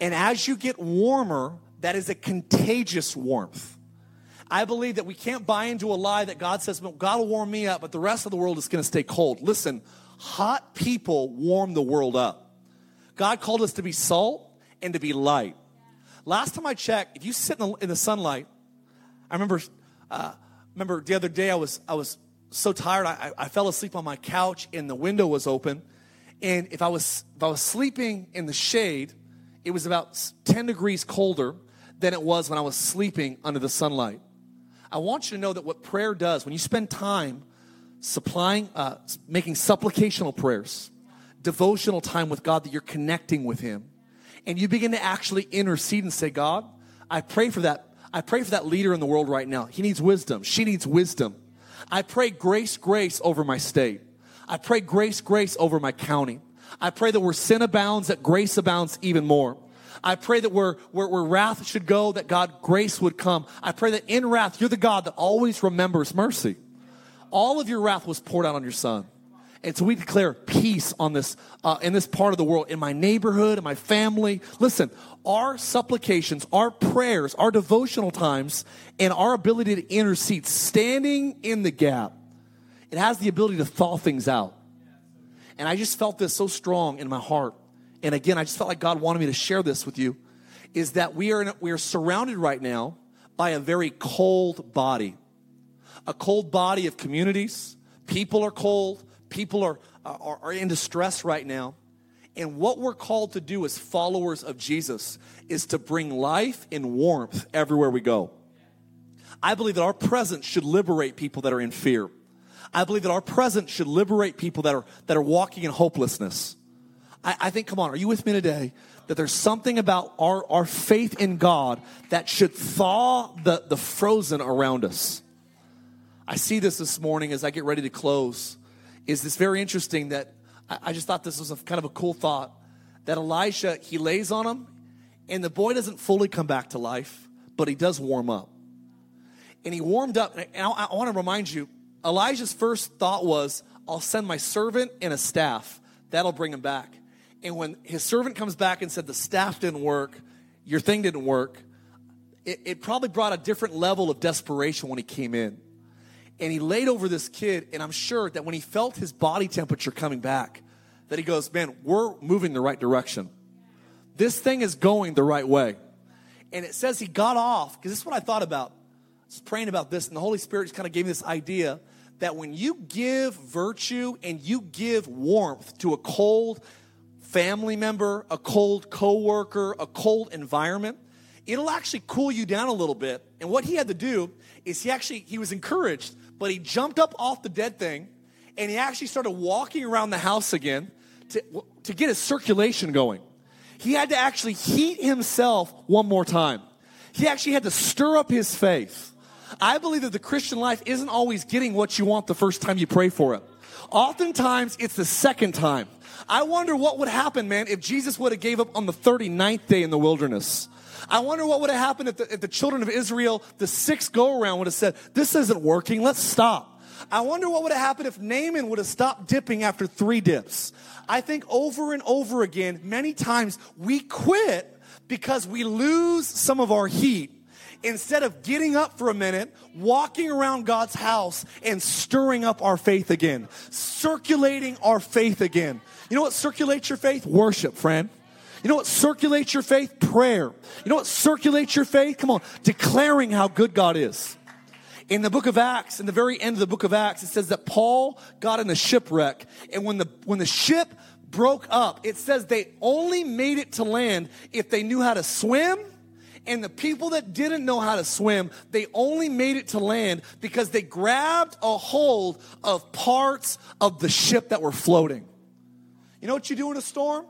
And as you get warmer, that is a contagious warmth. I believe that we can't buy into a lie that God says, God will warm me up, but the rest of the world is going to stay cold. Listen, hot people warm the world up. God called us to be salt and to be light. Last time I checked, if you sit in the, in the sunlight, I remember, uh, remember the other day I was, I was so tired, I, I fell asleep on my couch and the window was open. And if I was, if I was sleeping in the shade, it was about 10 degrees colder than it was when I was sleeping under the sunlight. I want you to know that what prayer does, when you spend time supplying, uh, making supplicational prayers, devotional time with God, that you're connecting with Him, and you begin to actually intercede and say, God, I pray for that. I pray for that leader in the world right now. He needs wisdom. She needs wisdom. I pray grace, grace over my state. I pray grace, grace over my county. I pray that where sin abounds, that grace abounds even more. I pray that where, where, where wrath should go, that God grace would come. I pray that in wrath, you're the God that always remembers mercy. All of your wrath was poured out on your son. And so we declare peace on this, uh, in this part of the world, in my neighborhood, in my family. Listen, our supplications, our prayers, our devotional times, and our ability to intercede, standing in the gap, it has the ability to thaw things out. And I just felt this so strong in my heart. And again, I just felt like God wanted me to share this with you is that we are, in, we are surrounded right now by a very cold body. A cold body of communities. People are cold. People are, are, are in distress right now. And what we're called to do as followers of Jesus is to bring life and warmth everywhere we go. I believe that our presence should liberate people that are in fear. I believe that our presence should liberate people that are, that are walking in hopelessness. I, I think, come on, are you with me today? That there's something about our, our faith in God that should thaw the, the frozen around us. I see this this morning as I get ready to close is this very interesting that I, I just thought this was a kind of a cool thought that Elisha, he lays on him, and the boy doesn't fully come back to life, but he does warm up. And he warmed up, and I, I want to remind you Elijah's first thought was, I'll send my servant and a staff. That'll bring him back. And when his servant comes back and said, The staff didn't work, your thing didn't work, it, it probably brought a different level of desperation when he came in. And he laid over this kid, and I'm sure that when he felt his body temperature coming back, that he goes, Man, we're moving the right direction. This thing is going the right way. And it says he got off, because this is what I thought about. I was praying about this, and the Holy Spirit just kind of gave me this idea that when you give virtue and you give warmth to a cold family member, a cold coworker, a cold environment, it'll actually cool you down a little bit. And what he had to do is he actually he was encouraged, but he jumped up off the dead thing and he actually started walking around the house again to, to get his circulation going. He had to actually heat himself one more time. He actually had to stir up his faith. I believe that the Christian life isn't always getting what you want the first time you pray for it. Oftentimes, it's the second time. I wonder what would happen, man, if Jesus would have gave up on the 39th day in the wilderness. I wonder what would have happened if the, if the children of Israel, the sixth go around, would have said, This isn't working, let's stop. I wonder what would have happened if Naaman would have stopped dipping after three dips. I think over and over again, many times we quit because we lose some of our heat instead of getting up for a minute, walking around God's house and stirring up our faith again, circulating our faith again. You know what circulates your faith? Worship, friend. You know what circulates your faith? Prayer. You know what circulates your faith? Come on, declaring how good God is. In the book of Acts, in the very end of the book of Acts, it says that Paul got in a shipwreck, and when the when the ship broke up, it says they only made it to land if they knew how to swim and the people that didn't know how to swim, they only made it to land because they grabbed a hold of parts of the ship that were floating. You know what you do in a storm?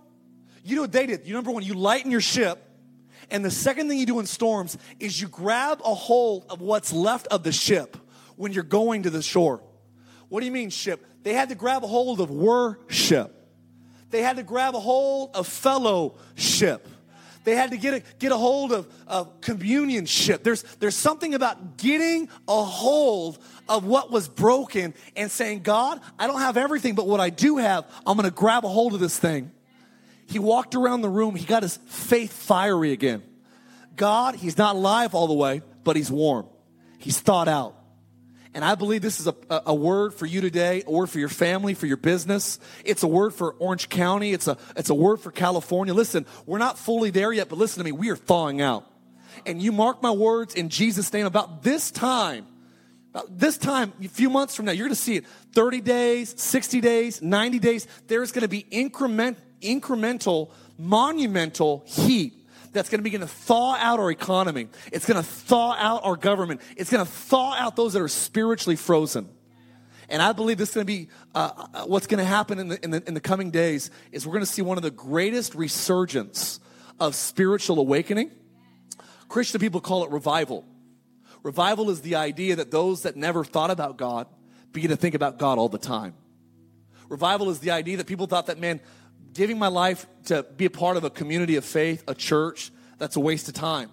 You know what they did. You remember when you lighten your ship, and the second thing you do in storms is you grab a hold of what's left of the ship when you're going to the shore. What do you mean, ship? They had to grab a hold of worship. They had to grab a hold of fellowship. They had to get a, get a hold of, of communionship. There's, there's something about getting a hold of what was broken and saying, God, I don't have everything, but what I do have, I'm going to grab a hold of this thing. He walked around the room. He got his faith fiery again. God, he's not live all the way, but he's warm. He's thought out. And I believe this is a, a, word for you today, word for your family, for your business. It's a word for Orange County. It's a, it's a word for California. Listen, we're not fully there yet, but listen to me. We are thawing out. And you mark my words in Jesus' name about this time, about this time, a few months from now, you're going to see it 30 days, 60 days, 90 days. There's going to be increment, incremental, monumental heat that's going to begin to thaw out our economy. It's going to thaw out our government. It's going to thaw out those that are spiritually frozen. And I believe this is going to be uh, uh what's going to happen in the, in, the, in the coming days is we're going to see one of the greatest resurgence of spiritual awakening. Christian people call it revival. Revival is the idea that those that never thought about God begin to think about God all the time. Revival is the idea that people thought that, man, giving my life to be a part of a community of faith, a church, that's a waste of time.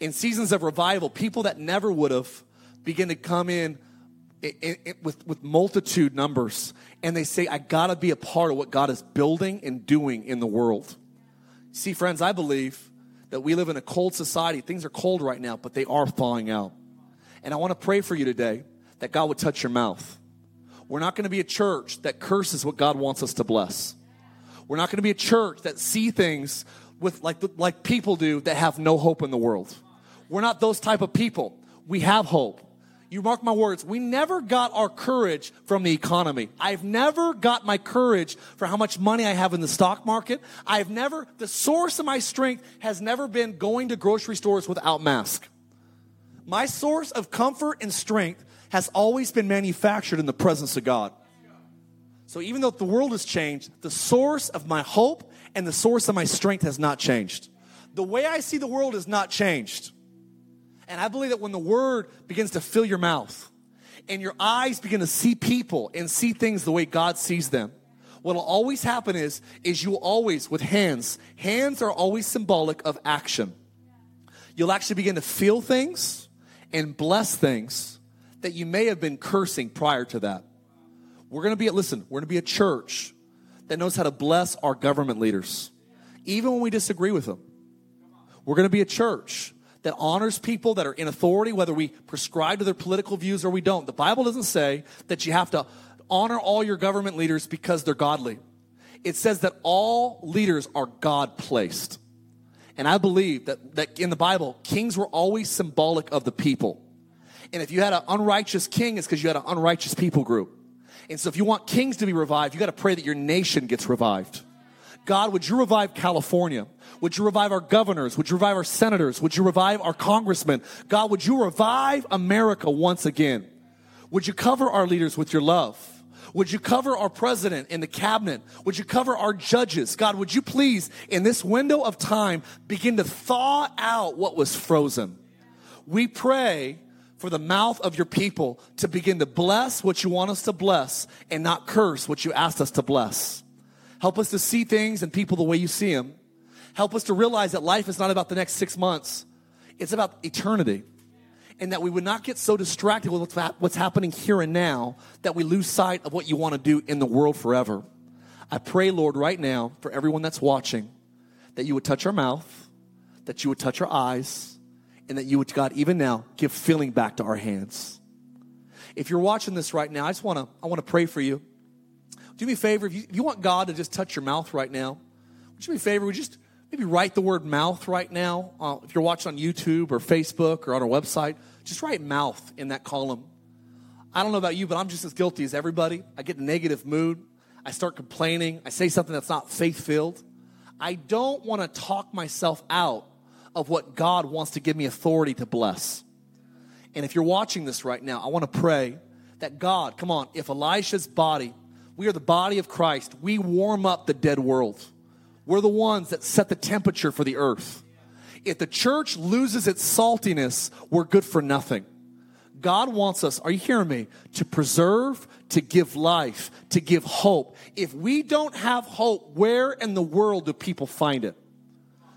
In seasons of revival, people that never would have begin to come in, in, in with, with multitude numbers and they say, I gotta be a part of what God is building and doing in the world. See, friends, I believe that we live in a cold society. Things are cold right now, but they are thawing out. And I want to pray for you today that God would touch your mouth. We're not to be a church that curses what God wants us to bless. We're not going to be a church that see things with like like people do that have no hope in the world. We're not those type of people. We have hope. You mark my words, we never got our courage from the economy. I've never got my courage for how much money I have in the stock market. I've never, the source of my strength has never been going to grocery stores without mask. My source of comfort and strength has always been manufactured in the presence of God. So even though the world has changed, the source of my hope and the source of my strength has not changed. The way I see the world has not changed. And I believe that when the word begins to fill your mouth and your eyes begin to see people and see things the way God sees them, what'll always happen is, is you will always, with hands, hands are always symbolic of action. You'll actually begin to feel things and bless things that you may have been cursing prior to that. We're gonna be, listen, we're gonna be a church that knows how to bless our government leaders, even when we disagree with them. We're gonna be a church that honors people that are in authority, whether we prescribe to their political views or we don't. The Bible doesn't say that you have to honor all your government leaders because they're godly. It says that all leaders are God placed. And I believe that, that in the Bible, kings were always symbolic of the people. And if you had an unrighteous king, it's because you had an unrighteous people group. And so if you want kings to be revived, you got to pray that your nation gets revived. God, would you revive California? Would you revive our governors? Would you revive our senators? Would you revive our congressmen? God, would you revive America once again? Would you cover our leaders with your love? Would you cover our president and the cabinet? Would you cover our judges? God, would you please, in this window of time, begin to thaw out what was frozen? We pray for the mouth of your people to begin to bless what you want us to bless and not curse what you asked us to bless. Help us to see things and people the way you see them. Help us to realize that life is not about the next six months, it's about eternity and that we would not get so distracted with what's, what's happening here and now that we lose sight of what you want to do in the world forever. I pray, Lord, right now for everyone that's watching that you would touch our mouth, that you would touch our eyes, and that you would, God, even now, give feeling back to our hands. If you're watching this right now, I just want to I want to pray for you. Do me a favor, if you, if you want God to just touch your mouth right now, would you me a favor? Would you just maybe write the word mouth right now. Uh, if you're watching on YouTube or Facebook or on our website, just write mouth in that column. I don't know about you, but I'm just as guilty as everybody. I get in a negative mood. I start complaining. I say something that's not faith filled. I don't want to talk myself out of what God wants to give me authority to bless. And if you're watching this right now, I want to pray that God, come on, if Elisha's body, we are the body of Christ, we warm up the dead world. We're the ones that set the temperature for the earth. If the church loses its saltiness, we're good for nothing. God wants us, are you hearing me? To preserve, to give life, to give hope. If we don't have hope, where in the world do people find it?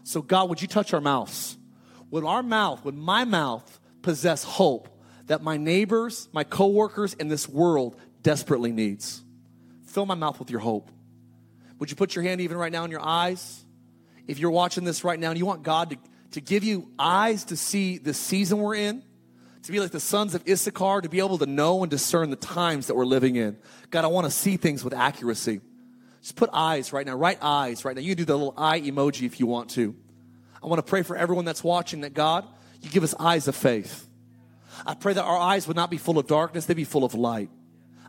So, God, would you touch our mouths? Would our mouth, would my mouth possess hope that my neighbors, my coworkers in this world desperately needs? Fill my mouth with your hope. Would you put your hand even right now in your eyes? If you're watching this right now and you want God to, to give you eyes to see the season we're in, to be like the sons of Issachar, to be able to know and discern the times that we're living in. God, I want to see things with accuracy. Just put eyes right now, right eyes right now. You can do the little eye emoji if you want to. I want to pray for everyone that's watching that God, you give us eyes of faith. I pray that our eyes would not be full of darkness, they'd be full of light.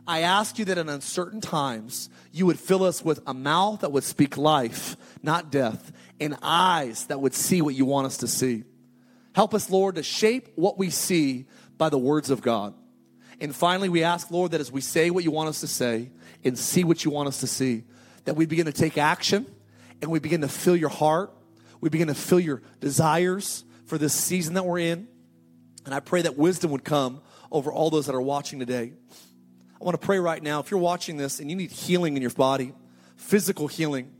I ask you that in uncertain times, you would fill us with a mouth that would speak life, not death, and eyes that would see what you want us to see. Help us, Lord, to shape what we see by the words of God. And finally, we ask, Lord, that as we say what you want us to say and see what you want us to see, that we begin to take action and we begin to fill your heart. We begin to fill your desires for this season that we're in. And I pray that wisdom would come over all those that are watching today. I want to pray right now. If you're watching this and you need healing in your body, physical healing,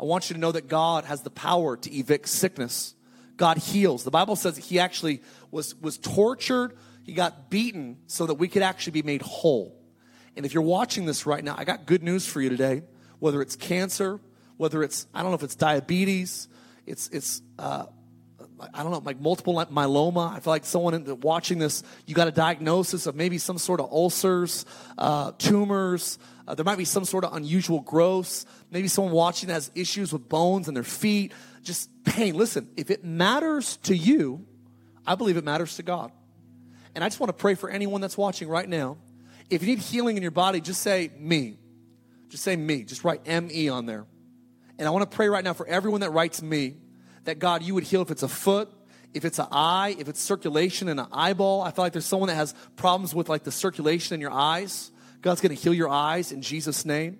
I want you to know that God has the power to evict sickness. God heals. The Bible says he actually was, was tortured, he got beaten so that we could actually be made whole. And if you're watching this right now, I got good news for you today. Whether it's cancer, whether it's, I don't know if it's diabetes, it's, it's, uh, I don't know, like multiple myeloma. I feel like someone watching this, you got a diagnosis of maybe some sort of ulcers, uh, tumors. Uh, there might be some sort of unusual growths. Maybe someone watching has issues with bones and their feet, just pain. Listen, if it matters to you, I believe it matters to God. And I just want to pray for anyone that's watching right now. If you need healing in your body, just say me. Just say me. Just write M E on there. And I want to pray right now for everyone that writes me that God, you would heal if it's a foot, if it's an eye, if it's circulation in an eyeball. I feel like there's someone that has problems with like the circulation in your eyes. God's going to heal your eyes in Jesus' name.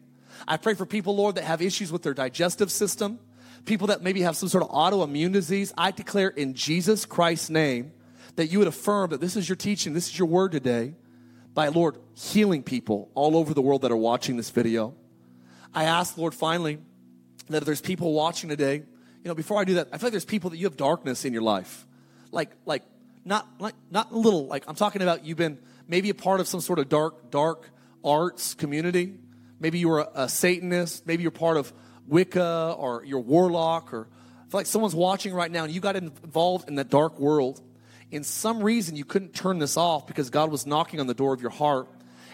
I pray for people, Lord, that have issues with their digestive system, people that maybe have some sort of autoimmune disease. I declare in Jesus Christ's name that you would affirm that this is your teaching, this is your word today, by Lord healing people all over the world that are watching this video. I ask, Lord, finally, that if there's people watching today, you know, before I do that, I feel like there's people that you have darkness in your life. Like, like, not like not a little, like I'm talking about you've been maybe a part of some sort of dark, dark arts community. Maybe you were a, a Satanist, maybe you're part of Wicca or you're warlock, or I feel like someone's watching right now and you got involved in that dark world. In some reason you couldn't turn this off because God was knocking on the door of your heart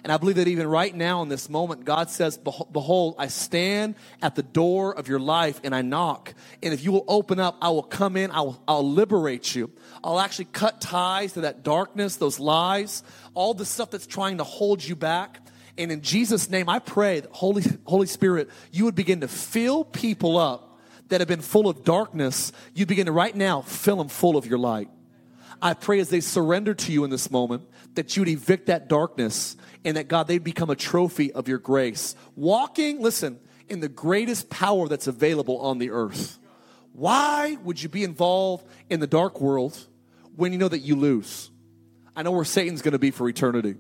and I believe that even right now in this moment, God says, Behold, I stand at the door of your life and I knock. And if you will open up, I will come in, I will, I'll liberate you. I'll actually cut ties to that darkness, those lies, all the stuff that's trying to hold you back. And in Jesus' name, I pray that Holy, Holy Spirit, you would begin to fill people up that have been full of darkness. You begin to right now fill them full of your light. I pray as they surrender to you in this moment that you would evict that darkness and that God, they'd become a trophy of your grace. Walking, listen, in the greatest power that's available on the earth. Why would you be involved in the dark world when you know that you lose? I know where Satan's going to be for eternity.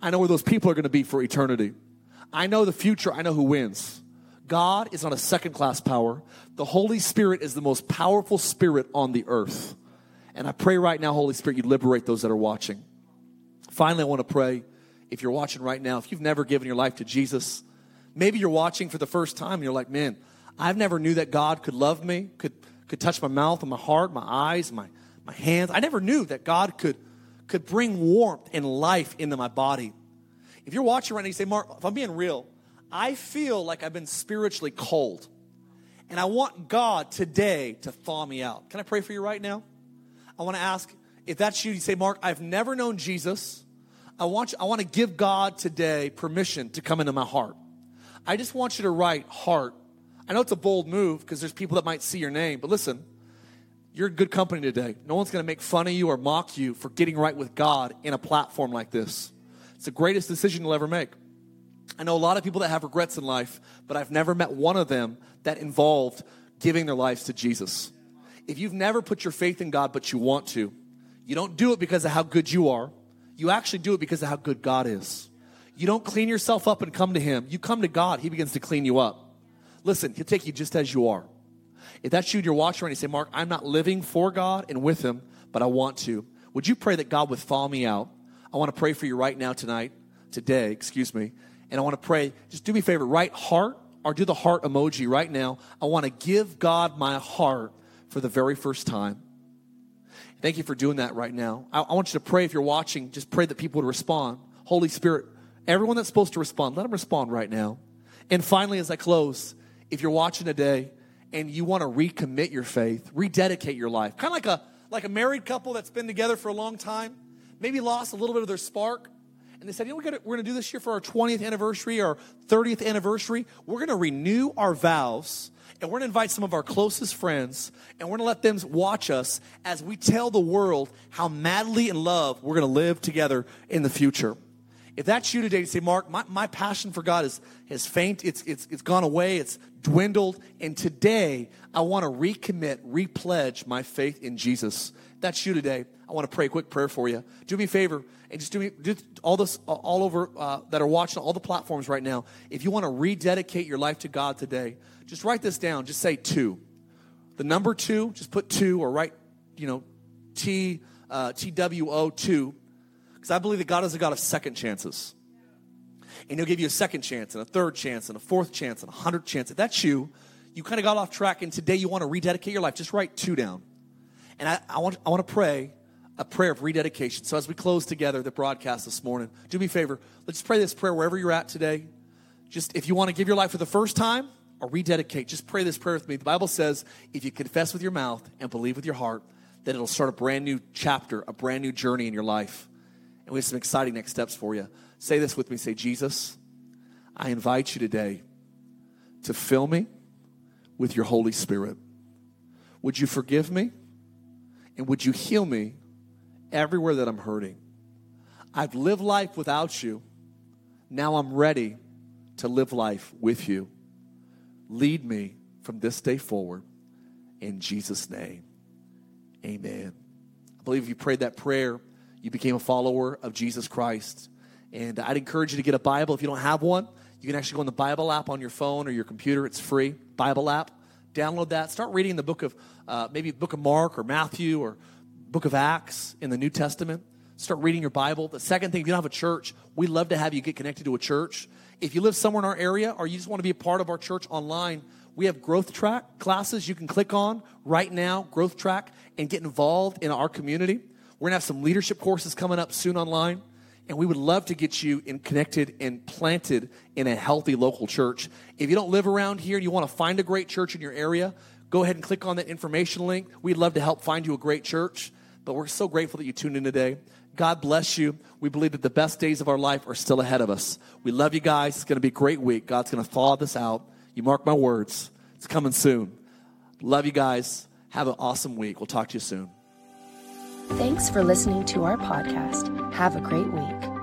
I know where those people are going to be for eternity. I know the future. I know who wins. God is not a second class power. The Holy Spirit is the most powerful spirit on the earth. And I pray right now, Holy Spirit, you liberate those that are watching. Finally, I want to pray if you're watching right now, if you've never given your life to Jesus, maybe you're watching for the first time and you're like, man, I've never knew that God could love me, could, could touch my mouth and my heart, my eyes, my, my hands. I never knew that God could, could bring warmth and life into my body. If you're watching right now, you say, Mark, if I'm being real, I feel like I've been spiritually cold. And I want God today to thaw me out. Can I pray for you right now? I want to ask if that's you, you say, Mark, I've never known Jesus. I want, you, I want to give God today permission to come into my heart. I just want you to write heart. I know it's a bold move because there's people that might see your name, but listen, you're in good company today. No one's going to make fun of you or mock you for getting right with God in a platform like this. It's the greatest decision you'll ever make. I know a lot of people that have regrets in life, but I've never met one of them that involved giving their lives to Jesus. If you've never put your faith in God, but you want to, you don't do it because of how good you are. You actually do it because of how good God is. You don't clean yourself up and come to Him. You come to God, He begins to clean you up. Listen, He'll take you just as you are. If that's you and you're watching and you say, Mark, I'm not living for God and with Him, but I want to, would you pray that God would thaw me out? I want to pray for you right now, tonight, today, excuse me. And I want to pray, just do me a favor, write heart or do the heart emoji right now. I want to give God my heart for the very first time. Thank you for doing that right now. I, I, want you to pray if you're watching, just pray that people would respond. Holy Spirit, everyone that's supposed to respond, let them respond right now. And finally, as I close, if you're watching today and you want to recommit your faith, rededicate your life, kind of like a like a married couple that's been together for a long time, maybe lost a little bit of their spark, and they said, you know, what we're going to do this year for our 20th anniversary, our 30th anniversary. We're going to renew our vows and we're going to invite some of our closest friends and we're going to let them watch us as we tell the world how madly in love we're going to live together in the future. If that's you today, say, Mark, my, my passion for God is, has faint, it's, it's, it's gone away, it's dwindled, and today I want to recommit, repledge my faith in Jesus. If that's you today. I want to pray a quick prayer for you. Do me a favor and just do me do all this all over uh, that are watching all the platforms right now. If you want to rededicate your life to God today, just write this down. Just say two. The number two, just put two or write, you know, T, uh, T-W-O, two. Because I believe that God is a God of second chances. And he'll give you a second chance and a third chance and a fourth chance and a hundred chance. If that's you, you kind of got off track and today you want to rededicate your life, just write two down. And I, I, want, I want to pray a prayer of rededication. So as we close together the broadcast this morning, do me a favor. Let's pray this prayer wherever you're at today. Just if you want to give your life for the first time, or rededicate, just pray this prayer with me. The Bible says if you confess with your mouth and believe with your heart, that it'll start a brand new chapter, a brand new journey in your life. And we have some exciting next steps for you. Say this with me. Say, Jesus, I invite you today to fill me with your Holy Spirit. Would you forgive me? And would you heal me everywhere that I'm hurting? I've lived life without you. Now I'm ready to live life with you. Lead me from this day forward. In Jesus' name, amen. I believe if you prayed that prayer, you became a follower of Jesus Christ. And I'd encourage you to get a Bible. If you don't have one, You can actually go on the Bible app on your phone or your computer. It's free. Bible app. Download that. Start reading the book of uh, maybe book of Mark or Matthew or book of Acts in the New Testament. Start reading your Bible. The second thing, if you don't have a church, we love to have you get connected to a church. If you live somewhere in our area or you just want to be a part of our church online, we have growth track classes you can click on right now, growth track, and get involved in our community. We're going to have some leadership courses coming up soon online. And we would love to get you in connected and planted in a healthy local church. If you don't live around here and you want to find a great church in your area, go ahead and click on that information link. We'd love to help find you a great church. But we're so grateful that you tuned in today. God bless you. We believe that the best days of our life are still ahead of us. We love you guys. It's going to be a great week. God's going to thaw this out. You mark my words. It's coming soon. Love you guys. Have an awesome week. We'll talk to you soon. Thanks for listening to our podcast. Have a great week.